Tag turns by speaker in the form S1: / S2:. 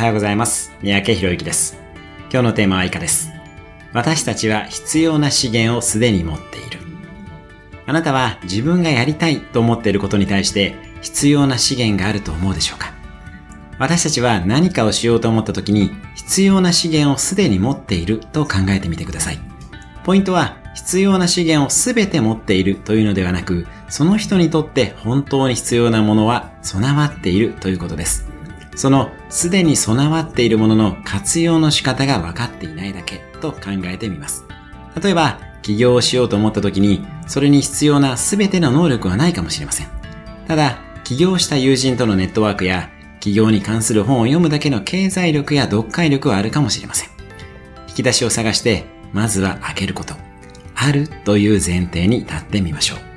S1: はようございます。三宅博之です。今日のテーマは以下です。私たちは必要な資源をすでに持っている。あなたは自分がやりたいと思っていることに対して必要な資源があると思うでしょうか？私たちは何かをしようと思った時に必要な資源をすでに持っていると考えてみてください。ポイントは必要な資源をすべて持っているというのではなく、その人にとって本当に必要なものは備わっているということです。そのすでに備わっているものの活用の仕方が分かっていないだけと考えてみます。例えば、起業をしようと思った時に、それに必要な全ての能力はないかもしれません。ただ、起業した友人とのネットワークや、起業に関する本を読むだけの経済力や読解力はあるかもしれません。引き出しを探して、まずは開けること。あるという前提に立ってみましょう。